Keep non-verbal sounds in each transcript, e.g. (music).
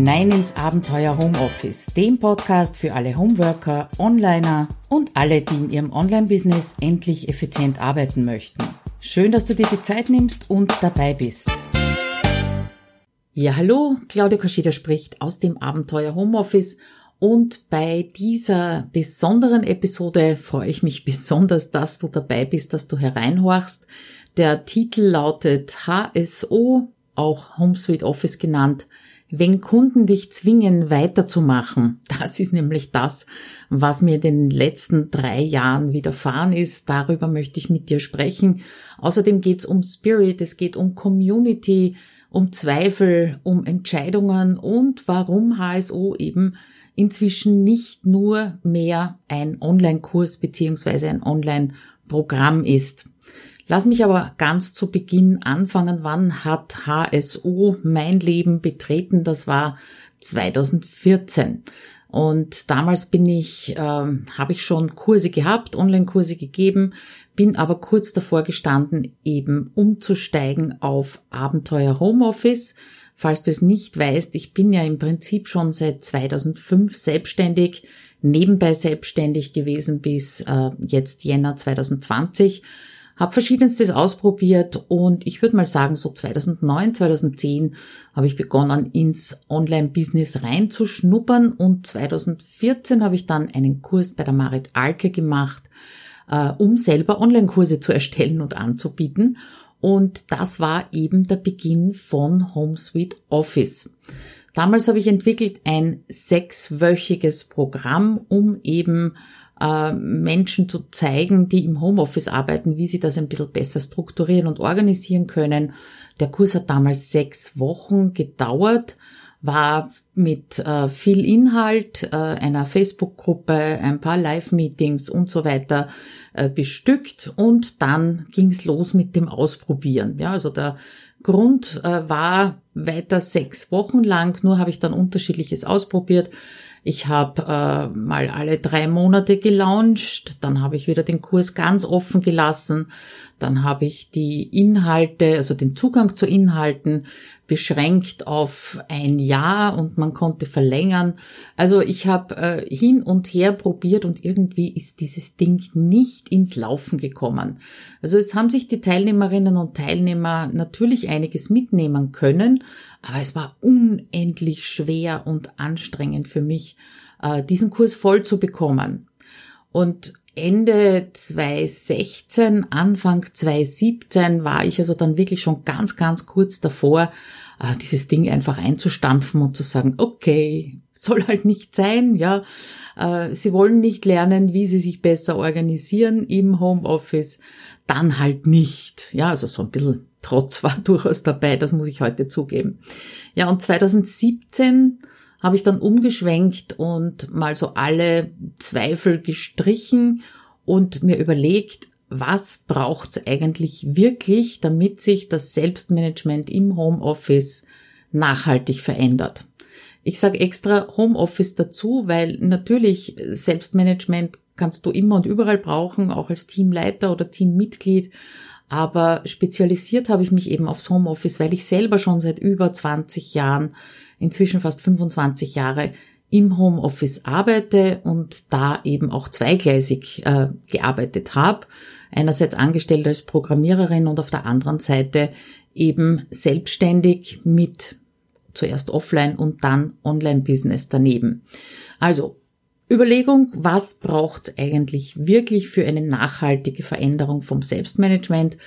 hinein ins Abenteuer Homeoffice, dem Podcast für alle Homeworker, Onliner und alle, die in ihrem Online-Business endlich effizient arbeiten möchten. Schön, dass du dir die Zeit nimmst und dabei bist. Ja, hallo, Claudia Kaschida spricht aus dem Abenteuer Homeoffice und bei dieser besonderen Episode freue ich mich (laughs) besonders, dass du dabei bist, dass du hereinhorchst. Der Titel lautet HSO, auch HomeSuite Office genannt, wenn Kunden dich zwingen, weiterzumachen. (laughs) Das ist nämlich das, was mir in den letzten drei Jahren widerfahren ist. Darüber möchte ich mit dir sprechen. Außerdem geht es um Spirit, es geht um Community, um Zweifel, um Entscheidungen und warum HSO eben inzwischen nicht nur mehr ein Online-Kurs beziehungsweise ein Online-Programm ist. Lass mich aber ganz zu Beginn anfangen. Wann hat HSO mein Leben betreten? Das war 2014. Und damals bin ich, äh, habe ich schon Kurse gehabt, Online-Kurse gegeben, bin aber kurz davor gestanden, eben umzusteigen auf Abenteuer Homeoffice. Falls du es nicht weißt, ich bin ja im Prinzip schon seit 2005 selbstständig, nebenbei selbstständig gewesen bis äh, jetzt Jänner 2020 habe verschiedenstes ausprobiert und ich würde mal sagen, so 2009, 2010 habe ich begonnen, ins Online-Business reinzuschnuppern und 2014 habe ich dann einen Kurs bei der Marit Alke gemacht, äh, um selber Online-Kurse zu erstellen und anzubieten. Und das war eben der Beginn von HomeSuite Office. Damals habe ich entwickelt ein sechswöchiges Programm, um eben äh, Menschen zu zeigen, die im Homeoffice arbeiten, wie sie das ein bisschen besser strukturieren und organisieren können. Der Kurs hat damals sechs Wochen gedauert, war mit äh, viel Inhalt, äh, einer Facebook-Gruppe, ein paar Live-Meetings und so weiter äh, bestückt und dann ging's los mit dem Ausprobieren. Ja, also der Grund äh, war weiter sechs Wochen lang, nur habe ich dann unterschiedliches ausprobiert. Ich habe äh, mal alle drei Monate gelauncht, dann habe ich wieder den Kurs ganz offen gelassen, dann habe ich die Inhalte, also den Zugang zu Inhalten beschränkt auf ein Jahr und man konnte verlängern. Also ich habe äh, hin und her probiert und irgendwie ist dieses Ding nicht ins Laufen gekommen. Also es haben sich die Teilnehmerinnen und Teilnehmer natürlich einiges mitnehmen können, aber es war unendlich schwer und anstrengend für mich, äh, diesen Kurs voll zu bekommen. Und Ende 2016, Anfang 2017 war ich also dann wirklich schon ganz, ganz kurz davor, äh, dieses Ding einfach einzustampfen und zu sagen, okay, soll halt nicht sein, ja. Äh, sie wollen nicht lernen, wie sie sich besser organisieren im Homeoffice, dann halt nicht. Ja, also so ein bisschen Trotz war (laughs) durchaus dabei, das muss ich heute zugeben. Ja, und 2017 habe ich dann umgeschwenkt und mal so alle Zweifel gestrichen und mir überlegt, was braucht's eigentlich wirklich, damit sich das Selbstmanagement im Homeoffice nachhaltig verändert. Ich sage extra Homeoffice dazu, weil natürlich Selbstmanagement kannst du immer und überall brauchen, auch als Teamleiter oder Teammitglied. Aber spezialisiert habe ich mich eben aufs Homeoffice, weil ich selber schon seit über 20 Jahren, inzwischen fast 25 Jahre, im Homeoffice arbeite und da eben auch zweigleisig äh, gearbeitet habe. Einerseits angestellt als Programmiererin und auf der anderen Seite eben selbstständig mit zuerst Offline und dann Online-Business daneben. Also Überlegung, was braucht's eigentlich wirklich für eine nachhaltige Veränderung vom Selbstmanagement?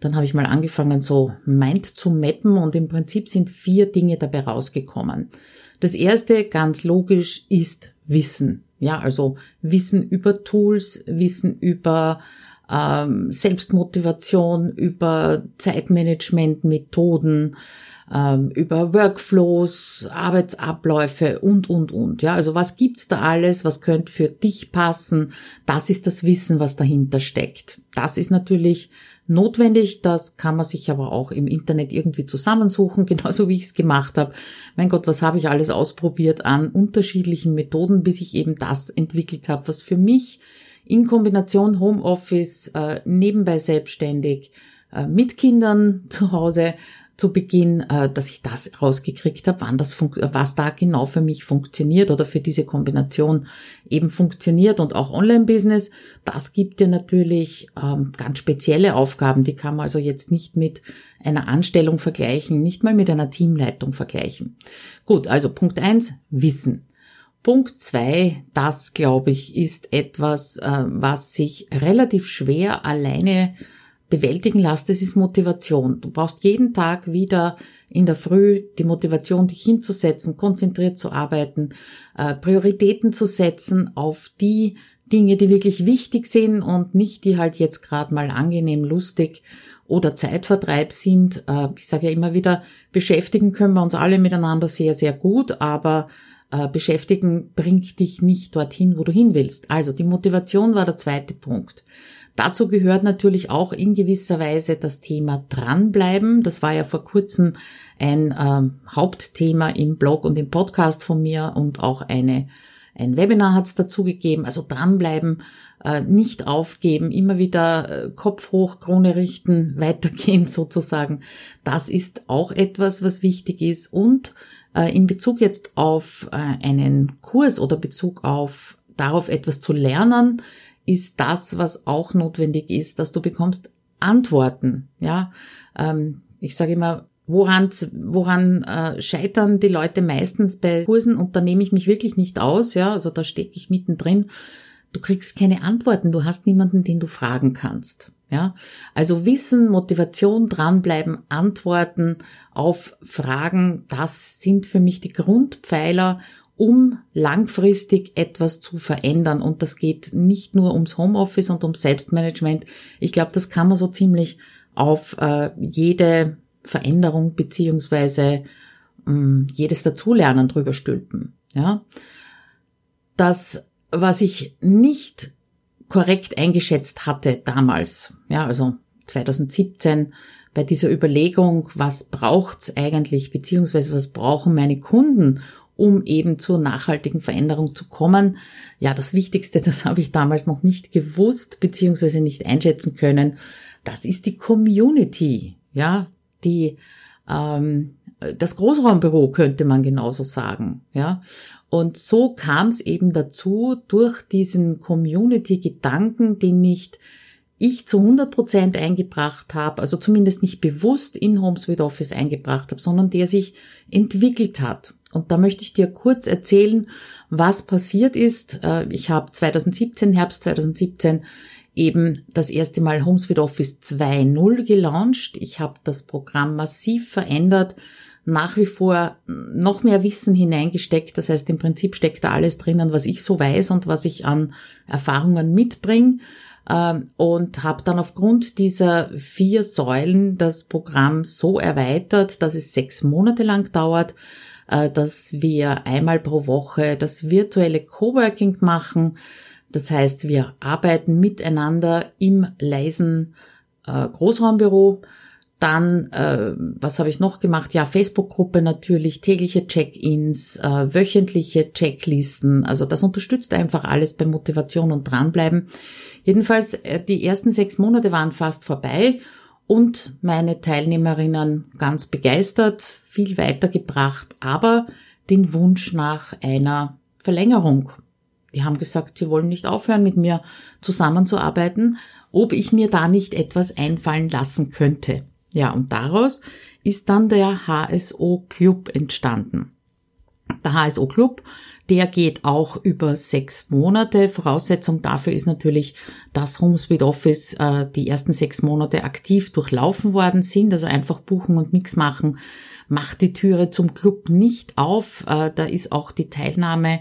Dann habe ich mal angefangen, so Mind zu mappen und im Prinzip sind vier Dinge dabei rausgekommen. Das erste, ganz logisch, ist Wissen. Ja, also Wissen über Tools, Wissen über ähm, Selbstmotivation, über Zeitmanagement, Methoden, ähm, über Workflows, Arbeitsabläufe und, und, und. Ja, also was gibt's da alles? Was könnte für dich passen? Das ist das Wissen, was dahinter steckt. Das ist natürlich notwendig. Das kann man sich aber auch im Internet irgendwie zusammensuchen, (laughs) genauso wie ich es gemacht habe. Mein Gott, was habe ich alles ausprobiert an unterschiedlichen Methoden, bis ich eben das entwickelt habe, was für mich in Kombination Homeoffice, äh, nebenbei selbstständig, äh, mit Kindern (laughs) zu Hause zu Beginn, äh, dass ich das rausgekriegt habe, wann das was da genau für mich funktioniert oder für diese Kombination eben funktioniert und auch Online-Business. Das gibt dir natürlich ähm, ganz spezielle Aufgaben, die kann man also jetzt nicht mit einer Anstellung vergleichen, nicht mal mit einer Teamleitung vergleichen. Gut, also Punkt eins Wissen. Punkt zwei, das glaube ich, ist etwas, äh, was sich relativ schwer alleine bewältigen lässt, das ist Motivation. Du brauchst jeden Tag wieder in der Früh die Motivation, dich hinzusetzen, konzentriert zu arbeiten, äh, Prioritäten zu setzen auf die Dinge, die wirklich wichtig sind und nicht die halt jetzt gerade mal angenehm, lustig oder Zeitvertreib sind. Äh, ich sage ja immer wieder, beschäftigen können wir uns alle miteinander sehr, sehr gut, aber äh, beschäftigen bringt dich nicht dorthin, wo du hin willst. Also die Motivation war der zweite Punkt. Dazu gehört natürlich auch in gewisser Weise das Thema dranbleiben. Das war ja vor kurzem ein äh, Hauptthema im Blog und im Podcast von mir und auch eine ein Webinar hat es dazu gegeben. Also dranbleiben, äh, nicht aufgeben, immer wieder äh, Kopf hoch, Krone richten, (laughs) weitergehen sozusagen. Das ist auch etwas, was wichtig ist. Und äh, in Bezug jetzt auf äh, einen Kurs oder Bezug auf darauf etwas zu lernen, ist das, was auch notwendig ist, dass du bekommst Antworten. Ja, ähm, ich sage immer, woran, woran äh, scheitern die Leute meistens bei Kursen und da nehme ich mich wirklich nicht aus. Ja, also da stecke ich mittendrin. Du kriegst keine Antworten, du hast niemanden, den du fragen kannst. Ja, also Wissen, Motivation, dranbleiben, Antworten auf Fragen, das sind für mich die Grundpfeiler, um langfristig etwas zu verändern. Und das geht nicht nur ums Homeoffice und ums Selbstmanagement. Ich glaube, das kann man so ziemlich auf äh, jede Veränderung beziehungsweise ähm, jedes Dazulernen drüber stülpen. Ja, das, was ich nicht korrekt eingeschätzt hatte damals, ja, also 2017 bei dieser Überlegung, was braucht's eigentlich, beziehungsweise was brauchen meine Kunden, um eben zur nachhaltigen Veränderung zu kommen. Ja, das Wichtigste, (laughs) das habe ich damals noch nicht gewusst beziehungsweise nicht einschätzen können. Das ist die Community, ja, die ähm, das Großraumbüro könnte man genauso sagen, ja. Und so kam es eben dazu durch diesen Community-Gedanken, den nicht ich zu 100 Prozent eingebracht habe, also zumindest nicht bewusst in HomeSuite Office eingebracht habe, sondern der sich entwickelt hat. Und da möchte ich dir kurz erzählen, was passiert ist. Äh, ich habe 2017, Herbst 2017, eben das erste Mal HomeSuite Office 2.0 gelauncht. Ich habe das Programm massiv verändert, nach wie vor noch mehr Wissen hineingesteckt. Das heißt, im Prinzip steckt da alles drinnen, was ich so weiß und was ich an Erfahrungen mitbringe. Ähm, und habe dann aufgrund dieser vier Säulen das Programm so erweitert, dass es sechs Monate lang dauert dass wir einmal pro Woche das virtuelle Coworking machen. Das heißt, wir arbeiten miteinander im leisen äh, Großraumbüro. Dann, äh, was habe ich noch gemacht? Ja, Facebook-Gruppe natürlich, tägliche Check-ins, äh, wöchentliche Checklisten. Also das unterstützt einfach alles bei Motivation und dranbleiben. Jedenfalls, äh, die ersten sechs Monate waren fast vorbei und meine Teilnehmerinnen ganz begeistert, viel weitergebracht, aber den Wunsch nach einer Verlängerung. Die haben gesagt, sie wollen nicht aufhören, mit mir zusammenzuarbeiten, ob ich mir da nicht etwas einfallen lassen könnte. Ja, und daraus ist dann der HSO Club entstanden. Der HSO Club der geht auch über sechs Monate. Voraussetzung dafür ist natürlich, dass HomeSuite Office äh, die ersten sechs Monate aktiv durchlaufen worden sind. Also einfach buchen und nichts machen macht die Türe zum Club nicht auf. Äh, da ist auch die Teilnahme,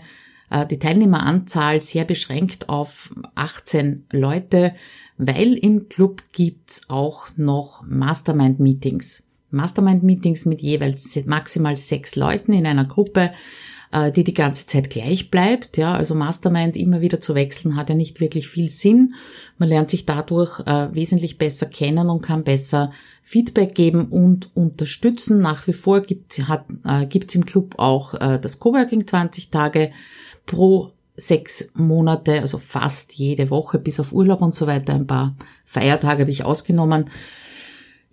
äh, die Teilnehmeranzahl sehr beschränkt auf 18 Leute, weil im Club gibt's auch noch Mastermind-Meetings. Mastermind-Meetings mit jeweils maximal sechs Leuten in einer Gruppe. Äh, die die ganze Zeit gleich bleibt. Ja, also Mastermind immer wieder zu wechseln hat ja nicht wirklich viel Sinn. Man lernt sich dadurch äh, wesentlich besser kennen und kann besser Feedback geben und unterstützen. Nach wie vor gibt es äh, im Club auch das Coworking 20 Tage pro sechs Monate, also fast jede Woche bis auf Urlaub und so weiter. Ein paar Feiertage habe ich ausgenommen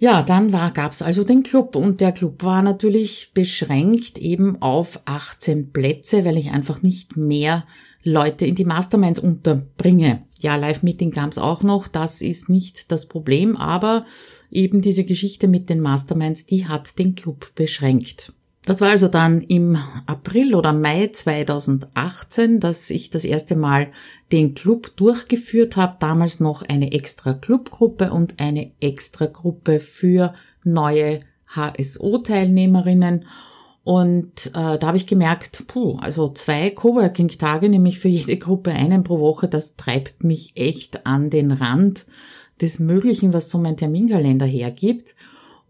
Ja, dann war, gab's also den Club und der Club war natürlich beschränkt eben auf 18 Plätze, weil ich einfach nicht mehr Leute in die Masterminds unterbringe. Ja, Live-Meeting gab's auch noch, das ist nicht das Problem, aber eben diese Geschichte mit den Masterminds, die hat den Club beschränkt. Das war also dann im April oder Mai 2018, dass ich das erste Mal den Club durchgeführt habe. Damals noch eine extra Clubgruppe und eine extra Gruppe für neue HSO-Teilnehmerinnen. Und äh, da habe ich gemerkt, puh, also zwei Coworking-Tage, nämlich für jede Gruppe einen pro Woche, das treibt mich echt an den Rand des Möglichen, was so mein Terminkalender hergibt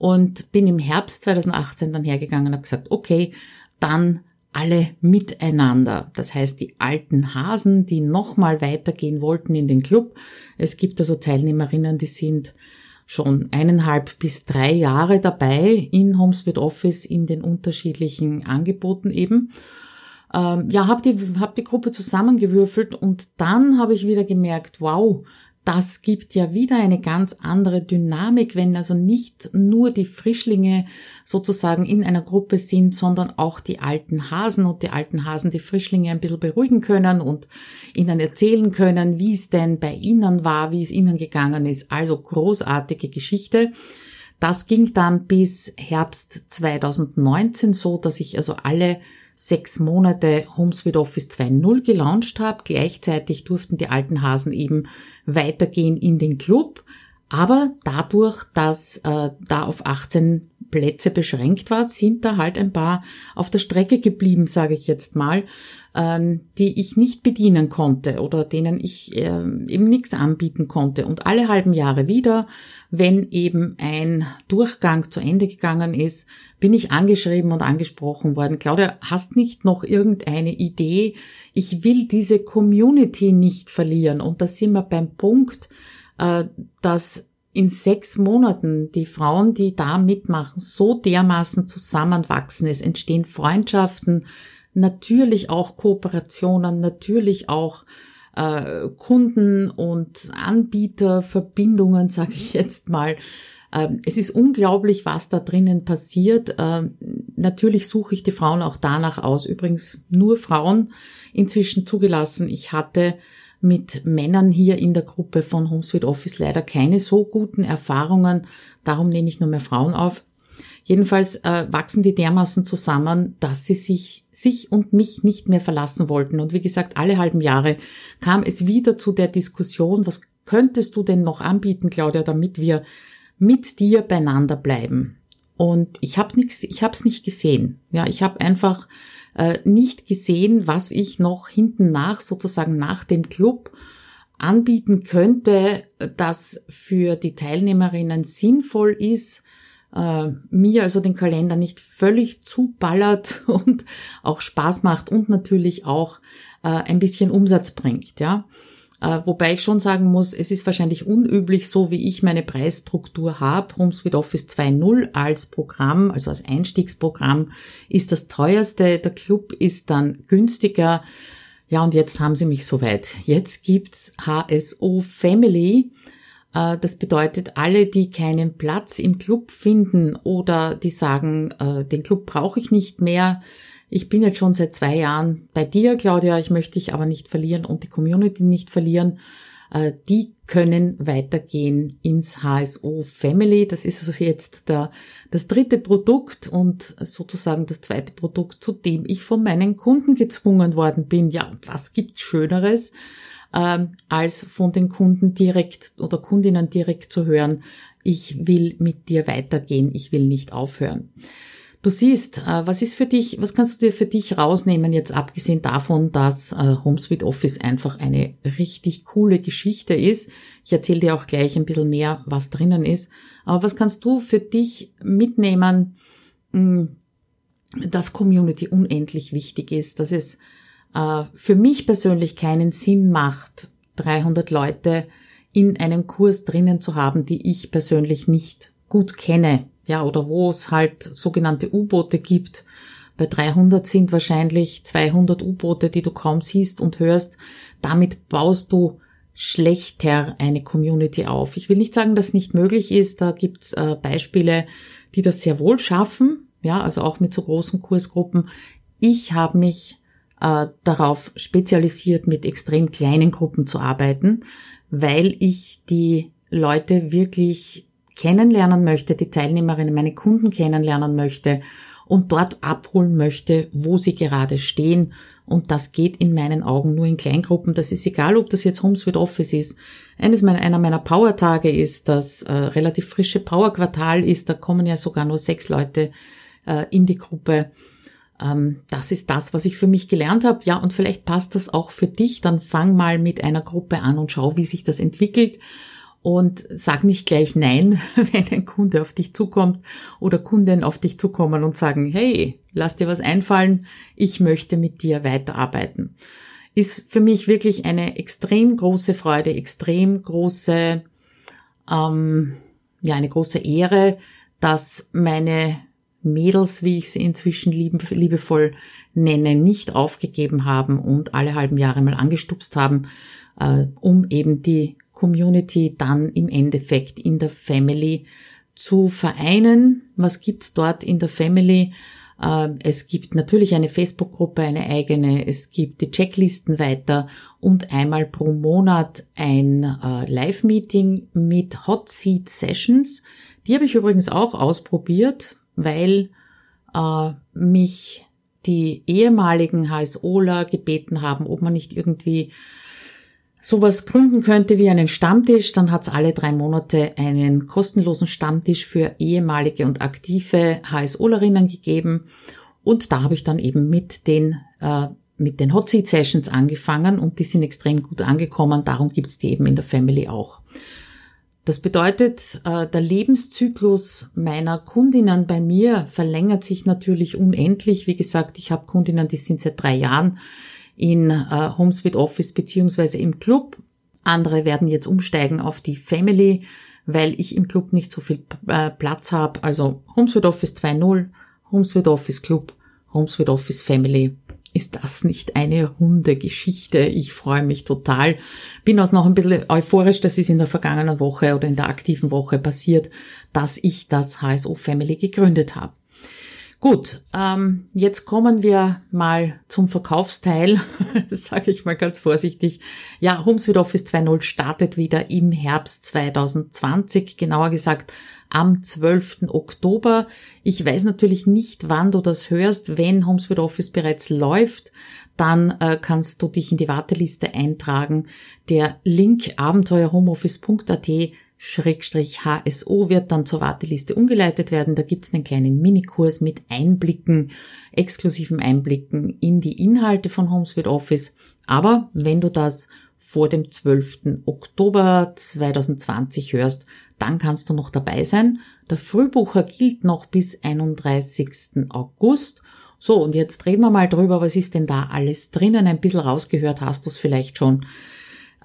und bin im Herbst 2018 dann hergegangen und habe gesagt, okay, dann alle miteinander. Das heißt, die alten Hasen, die nochmal weitergehen wollten in den Club. Es gibt also Teilnehmerinnen, die sind schon eineinhalb bis drei Jahre dabei in Homespeed Office in den unterschiedlichen Angeboten eben. Ähm, ja, habe die, hab die Gruppe zusammengewürfelt und dann habe ich wieder gemerkt, wow, das gibt ja wieder eine ganz andere Dynamik, wenn also nicht nur die Frischlinge sozusagen in einer Gruppe sind, sondern auch die alten Hasen und die alten Hasen die Frischlinge ein bisschen beruhigen können und ihnen erzählen können, wie es denn bei ihnen war, wie es ihnen gegangen ist. Also großartige Geschichte. Das ging dann bis Herbst 2019 so, dass ich also alle sechs Monate HomeSuite Office 2.0 gelauncht habe. Gleichzeitig durften die alten Hasen eben weitergehen in den Club. Aber dadurch, dass äh, da auf 18 Plätze beschränkt war, sind da halt ein paar auf der Strecke geblieben, sage ich jetzt mal, ähm, die ich nicht bedienen konnte oder denen ich äh, eben nichts anbieten konnte. Und alle halben Jahre wieder, wenn eben ein Durchgang zu Ende gegangen ist, bin ich angeschrieben und angesprochen worden. Claudia, hast nicht noch irgendeine Idee? Ich will diese Community nicht verlieren. Und da sind wir beim Punkt, äh, dass in sechs Monaten die Frauen, die da mitmachen, so dermaßen zusammenwachsen. Es entstehen Freundschaften, natürlich auch Kooperationen, natürlich auch äh, Kunden und Anbieterverbindungen, (laughs) sage ich jetzt mal. Ähm, es ist unglaublich, was da drinnen passiert. Ähm, natürlich suche ich die Frauen auch danach aus. Übrigens nur Frauen inzwischen zugelassen. Ich hatte mit Männern hier in der Gruppe von HomeSuite Office leider keine so guten Erfahrungen. Darum nehme ich nur mehr Frauen auf. Jedenfalls äh, wachsen die dermaßen zusammen, dass sie sich, sich und mich nicht mehr verlassen wollten. Und wie gesagt, alle halben Jahre kam es wieder zu der Diskussion, was könntest du denn noch anbieten, Claudia, damit wir mit dir beieinander bleiben? Und ich habe nichts, ich habe es nicht gesehen. Ja, ich habe einfach äh, nicht gesehen, was ich noch hinten nach, sozusagen nach dem Club, anbieten könnte, das für die Teilnehmerinnen sinnvoll ist, äh, mir also den Kalender nicht völlig zuballert (laughs) und auch Spaß macht und natürlich auch äh, ein bisschen Umsatz bringt, ja. Äh, wobei ich schon sagen muss, es ist wahrscheinlich unüblich, so wie ich meine Preisstruktur habe. HomeSuite Office 2.0 als Programm, also als Einstiegsprogramm, ist das teuerste. Der Club ist dann günstiger. Ja, und jetzt haben sie mich soweit. Jetzt gibt's HSO Family. Äh, das bedeutet, alle, die keinen Platz im Club finden oder die sagen, äh, den Club brauche ich nicht mehr, ich bin jetzt schon seit zwei Jahren bei dir, Claudia, ich möchte dich aber nicht verlieren und die Community nicht verlieren. Äh, die können weitergehen ins HSO Family. Das ist also jetzt der, das dritte Produkt und sozusagen das zweite Produkt, zu dem ich von meinen Kunden gezwungen worden bin. Ja, was gibt's Schöneres, ähm, als von den Kunden direkt oder Kundinnen direkt zu hören, ich will mit dir weitergehen, ich will nicht aufhören. Du siehst, äh, was ist für dich, was kannst du dir für dich rausnehmen, jetzt abgesehen davon, dass äh, HomeSuite Office einfach eine richtig coole Geschichte ist. Ich erzähle dir auch gleich ein bisschen mehr, was drinnen ist. Aber was kannst du für dich mitnehmen, hm, dass Community unendlich wichtig ist, dass es äh, für mich persönlich keinen Sinn macht, 300 Leute in einem Kurs drinnen zu haben, die ich persönlich nicht gut kenne ja, oder wo es halt sogenannte U-Boote gibt. Bei 300 sind wahrscheinlich 200 U-Boote, die du kaum siehst und hörst. Damit baust du schlechter eine Community auf. Ich will nicht sagen, dass nicht möglich ist. Da gibt's äh, Beispiele, die das sehr wohl schaffen. Ja, also auch mit so großen Kursgruppen. Ich habe mich äh, darauf spezialisiert, mit extrem kleinen Gruppen zu arbeiten, weil ich die Leute wirklich kennenlernen möchte, die Teilnehmerinnen, meine Kunden kennenlernen möchte und dort abholen möchte, wo sie gerade stehen und das geht in meinen Augen nur in Kleingruppen. Das ist egal, ob das jetzt Homes with Office ist. Eines meiner, einer meiner Power-Tage ist das äh, relativ frische Power-Quartal ist. Da kommen ja sogar nur sechs Leute äh, in die Gruppe. Ähm, das ist das, was ich für mich gelernt habe. Ja, und vielleicht passt das auch für dich. Dann fang mal mit einer Gruppe an und schau, wie sich das entwickelt und sag nicht gleich nein, (laughs) wenn ein Kunde auf dich zukommt oder Kunden auf dich zukommen und sagen, hey, lass dir was einfallen, ich möchte mit dir weiterarbeiten. Ist für mich wirklich eine extrem große Freude, extrem große, ähm, ja, eine große Ehre, dass meine Mädels, wie ich sie inzwischen liebevoll nenne, nicht aufgegeben haben und alle halben Jahre mal angestupst haben, äh, um eben die Community dann im Endeffekt in der Family zu vereinen. Was gibt's dort in der Family? Äh, es gibt natürlich eine Facebook-Gruppe, eine eigene, es gibt die Checklisten weiter und einmal pro Monat ein äh, Live-Meeting mit Hot Seat Sessions. Die habe ich übrigens auch ausprobiert, weil äh, mich die ehemaligen HSOler gebeten haben, ob man nicht irgendwie sowas gründen könnte wie einen Stammtisch, dann hat es alle drei Monate einen kostenlosen Stammtisch für ehemalige und aktive HSOlerinnen gegeben. Und da habe ich dann eben mit den äh, mit den Hot Seat Sessions angefangen und die sind extrem gut angekommen. Darum gibt's die eben in der Family auch. Das bedeutet, äh, der Lebenszyklus meiner Kundinnen bei mir verlängert sich natürlich unendlich. Wie gesagt, ich habe Kundinnen, die sind seit drei Jahren in äh, HomeSuite Office beziehungsweise im Club. Andere werden jetzt umsteigen auf die Family, weil ich im Club nicht so viel äh, Platz habe. Also HomeSuite Office 2.0, HomeSuite Office Club, HomeSuite Office Family. Ist das nicht eine runde Geschichte? Ich freue mich total. Bin auch noch ein bisschen euphorisch, das ist in der vergangenen Woche oder in der aktiven Woche passiert, dass ich das HSO Family gegründet habe. Gut, ähm, jetzt kommen wir mal zum Verkaufsteil, (laughs) das sage ich mal ganz vorsichtig. Ja, HomeSuite Office 2.0 startet wieder im Herbst 2020, genauer gesagt am 12. Oktober. Ich weiß natürlich nicht, wann du das hörst. Wenn HomeSuite Office bereits läuft, dann äh, kannst du dich in die Warteliste eintragen. Der Link abenteuerhomeoffice.at Schrägstrich HSO wird dann zur Warteliste umgeleitet werden. Da gibt's einen kleinen Minikurs mit Einblicken, exklusiven Einblicken in die Inhalte von HomeSuite Office. Aber wenn du das vor dem 12. Oktober 2020 hörst, dann kannst du noch dabei sein. Der Frühbucher gilt noch bis 31. August. So, und jetzt reden wir mal drüber, was ist denn da alles drinnen? Ein bisschen rausgehört hast du es vielleicht schon.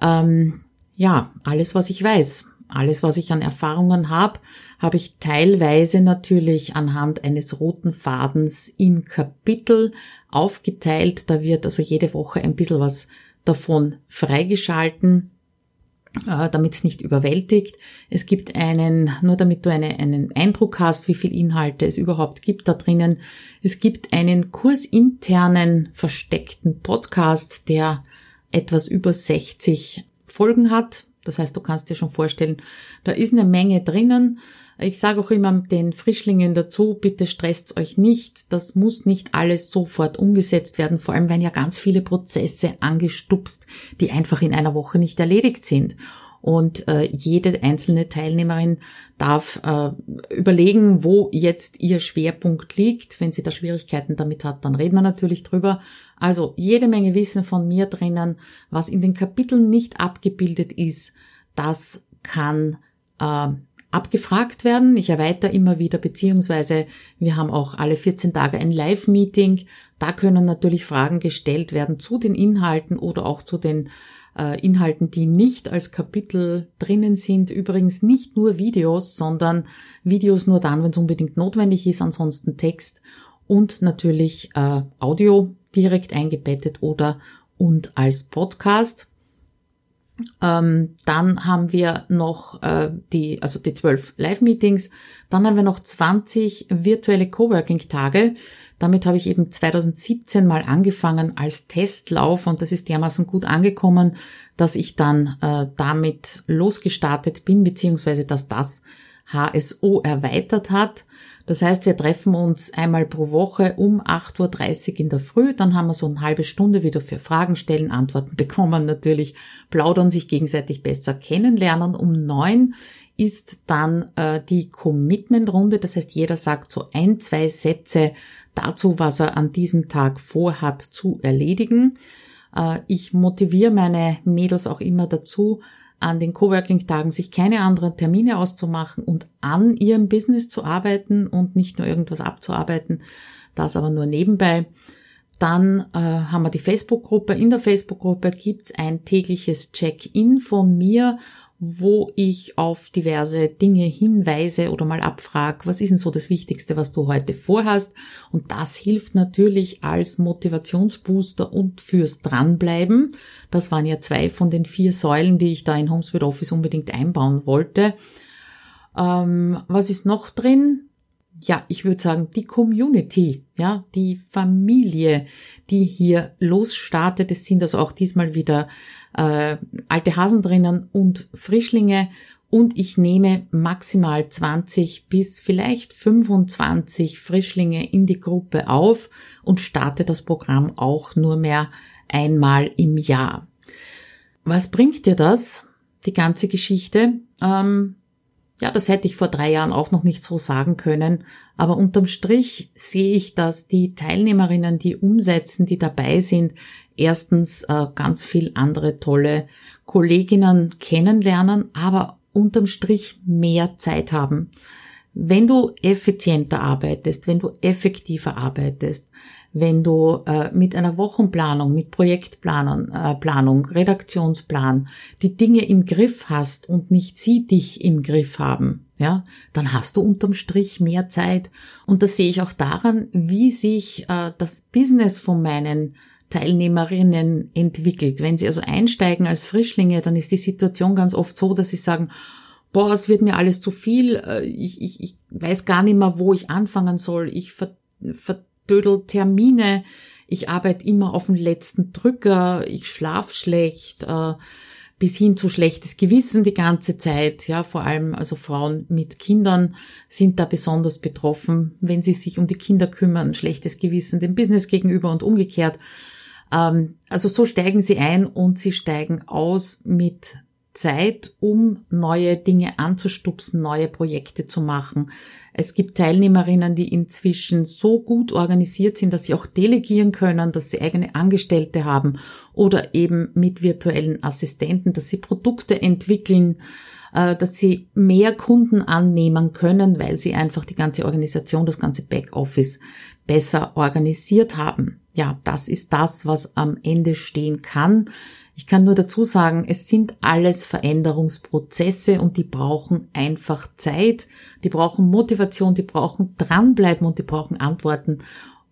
Ähm, ja, alles, was ich weiß alles, was ich an Erfahrungen habe, habe ich teilweise natürlich anhand eines roten Fadens in Kapitel aufgeteilt. Da wird also jede Woche ein bisschen was davon freigeschalten, äh, damit es nicht überwältigt. Es gibt einen, nur damit du eine, einen Eindruck hast, wie viel Inhalte es überhaupt gibt da drinnen. Es gibt einen kursinternen versteckten Podcast, der etwas über 60 Folgen hat. Das heißt, du kannst dir schon vorstellen, da ist eine Menge drinnen. Ich sage auch immer den Frischlingen dazu, bitte stresst euch nicht. Das muss nicht alles sofort umgesetzt werden. Vor allem werden ja ganz viele Prozesse angestupst, die einfach in einer Woche nicht erledigt sind. Und äh, jede einzelne Teilnehmerin darf äh, überlegen, wo jetzt ihr Schwerpunkt liegt. Wenn sie da Schwierigkeiten damit hat, dann reden wir natürlich drüber. Also jede Menge Wissen von mir drinnen, was in den Kapiteln nicht abgebildet ist, das kann äh, abgefragt werden. Ich erweitere immer wieder, beziehungsweise wir haben auch alle 14 Tage ein Live-Meeting. Da können natürlich Fragen gestellt werden zu den Inhalten oder auch zu den äh, Inhalten, die nicht als Kapitel drinnen sind. Übrigens nicht nur Videos, sondern Videos nur dann, wenn es unbedingt notwendig ist, ansonsten Text und natürlich äh, Audio direkt eingebettet oder und als Podcast. Ähm, dann haben wir noch äh, die, also die zwölf Live-Meetings. Dann haben wir noch 20 virtuelle Coworking-Tage. Damit habe ich eben 2017 mal angefangen als Testlauf und das ist dermaßen gut angekommen, dass ich dann äh, damit losgestartet bin, beziehungsweise dass das HSO erweitert hat. Das heißt, wir treffen uns einmal pro Woche um 8.30 Uhr in der Früh, dann haben wir so eine halbe Stunde wieder für Fragen stellen, Antworten (laughs) bekommen natürlich, plaudern sich gegenseitig besser kennenlernen. Um neun ist dann äh, die Commitment-Runde, das heißt, jeder sagt so ein, zwei Sätze dazu, was er an diesem Tag vorhat zu erledigen. Äh, ich motiviere meine Mädels auch immer dazu, an den Coworking-Tagen sich keine anderen Termine auszumachen und an ihrem Business zu arbeiten und nicht nur irgendwas abzuarbeiten, das aber nur nebenbei. Dann äh, haben wir die Facebook-Gruppe. In der Facebook-Gruppe gibt's ein tägliches Check-in von mir, wo ich auf diverse Dinge hinweise oder mal abfrage, was ist denn so das Wichtigste, was du heute vorhast. Und das hilft natürlich als Motivationsbooster und fürs Dranbleiben. Das waren ja zwei von den vier Säulen, die ich da in Homespeed Office unbedingt einbauen wollte. Ähm, was ist noch drin? ja, ich würde sagen, die Community, ja, die Familie, die hier losstartet. Es sind also auch diesmal wieder äh, alte Hasen drinnen und Frischlinge und ich nehme maximal 20 bis vielleicht 25 Frischlinge in die Gruppe auf und starte das Programm auch nur mehr einmal im Jahr. Was bringt dir das, die ganze Geschichte? Ähm, ja, das hätte ich vor drei Jahren auch noch nicht so sagen können, aber unterm Strich sehe ich, dass die Teilnehmerinnen, die umsetzen, die dabei sind, erstens äh, ganz viel andere tolle Kolleginnen kennenlernen, aber unterm Strich mehr Zeit haben. Wenn du effizienter arbeitest, wenn du effektiver arbeitest, wenn du äh, mit einer Wochenplanung, mit Projektplanung, äh, Planung, Redaktionsplan die Dinge im Griff hast und nicht sie dich im Griff haben, ja, dann hast du unterm Strich mehr Zeit. Und das sehe ich auch daran, wie sich äh, das Business von meinen Teilnehmerinnen entwickelt. Wenn sie also einsteigen als Frischlinge, dann ist die Situation ganz oft so, dass sie sagen, boah, es wird mir alles zu viel, äh, ich, ich, ich weiß gar nicht mehr, wo ich anfangen soll, ich ver, verdödel Termine, ich arbeite immer auf den letzten Drücker, ich schlaf schlecht, äh, bis hin zu schlechtes Gewissen die ganze Zeit. Ja, vor allem also Frauen mit Kindern sind da besonders betroffen, wenn sie sich um die Kinder kümmern, schlechtes Gewissen dem Business gegenüber und umgekehrt. Ähm, also so steigen sie ein und sie steigen aus mit Zeit, um neue Dinge anzustupsen, neue Projekte zu machen. Es gibt Teilnehmerinnen, die inzwischen so gut organisiert sind, dass sie auch delegieren können, dass sie eigene Angestellte haben oder eben mit virtuellen Assistenten, dass sie Produkte entwickeln, äh, dass sie mehr Kunden annehmen können, weil sie einfach die ganze Organisation, das ganze Backoffice besser organisiert haben. Ja, das ist das, was am Ende stehen kann. Ich kann nur dazu sagen, es sind alles Veränderungsprozesse und die brauchen einfach Zeit, die brauchen Motivation, die brauchen dranbleiben und die brauchen Antworten.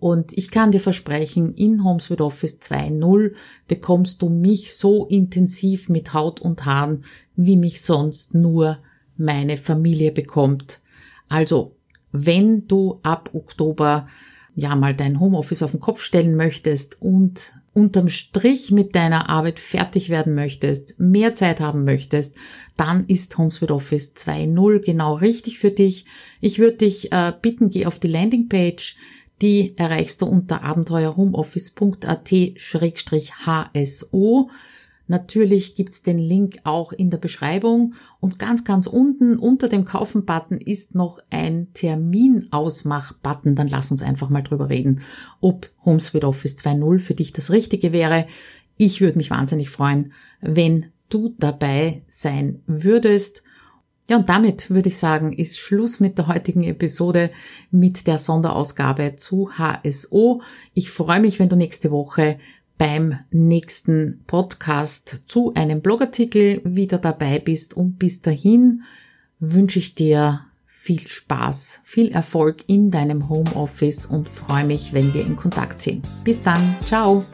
Und ich kann dir versprechen, in Homes with Office 2.0 bekommst du mich so intensiv mit Haut und Haaren, wie mich sonst nur meine Familie bekommt. Also, wenn du ab Oktober ja mal dein Homeoffice auf den Kopf stellen möchtest und unterm Strich mit deiner Arbeit fertig werden möchtest, mehr Zeit haben möchtest, dann ist HomeSuite Office 2.0 genau richtig für dich. Ich würde dich äh, bitten, geh auf die Landingpage, die erreichst du unter abenteuerhomeoffice.at-hso. Natürlich gibt's den Link auch in der Beschreibung und ganz, ganz unten unter dem Kaufen-Button ist noch ein Terminausmach-Button. Dann lass uns einfach mal drüber reden, ob HomeSuite Office 2.0 für dich das Richtige wäre. Ich würde mich wahnsinnig freuen, wenn du dabei sein würdest. Ja, und damit würde ich sagen, ist Schluss mit der heutigen Episode mit der Sonderausgabe zu HSO. Ich freue mich, wenn du nächste Woche beim nächsten Podcast zu einem Blogartikel wieder dabei bist. Und bis dahin wünsche ich dir viel Spaß, viel Erfolg in deinem Homeoffice und freue mich, wenn wir in Kontakt sind. Bis dann, ciao!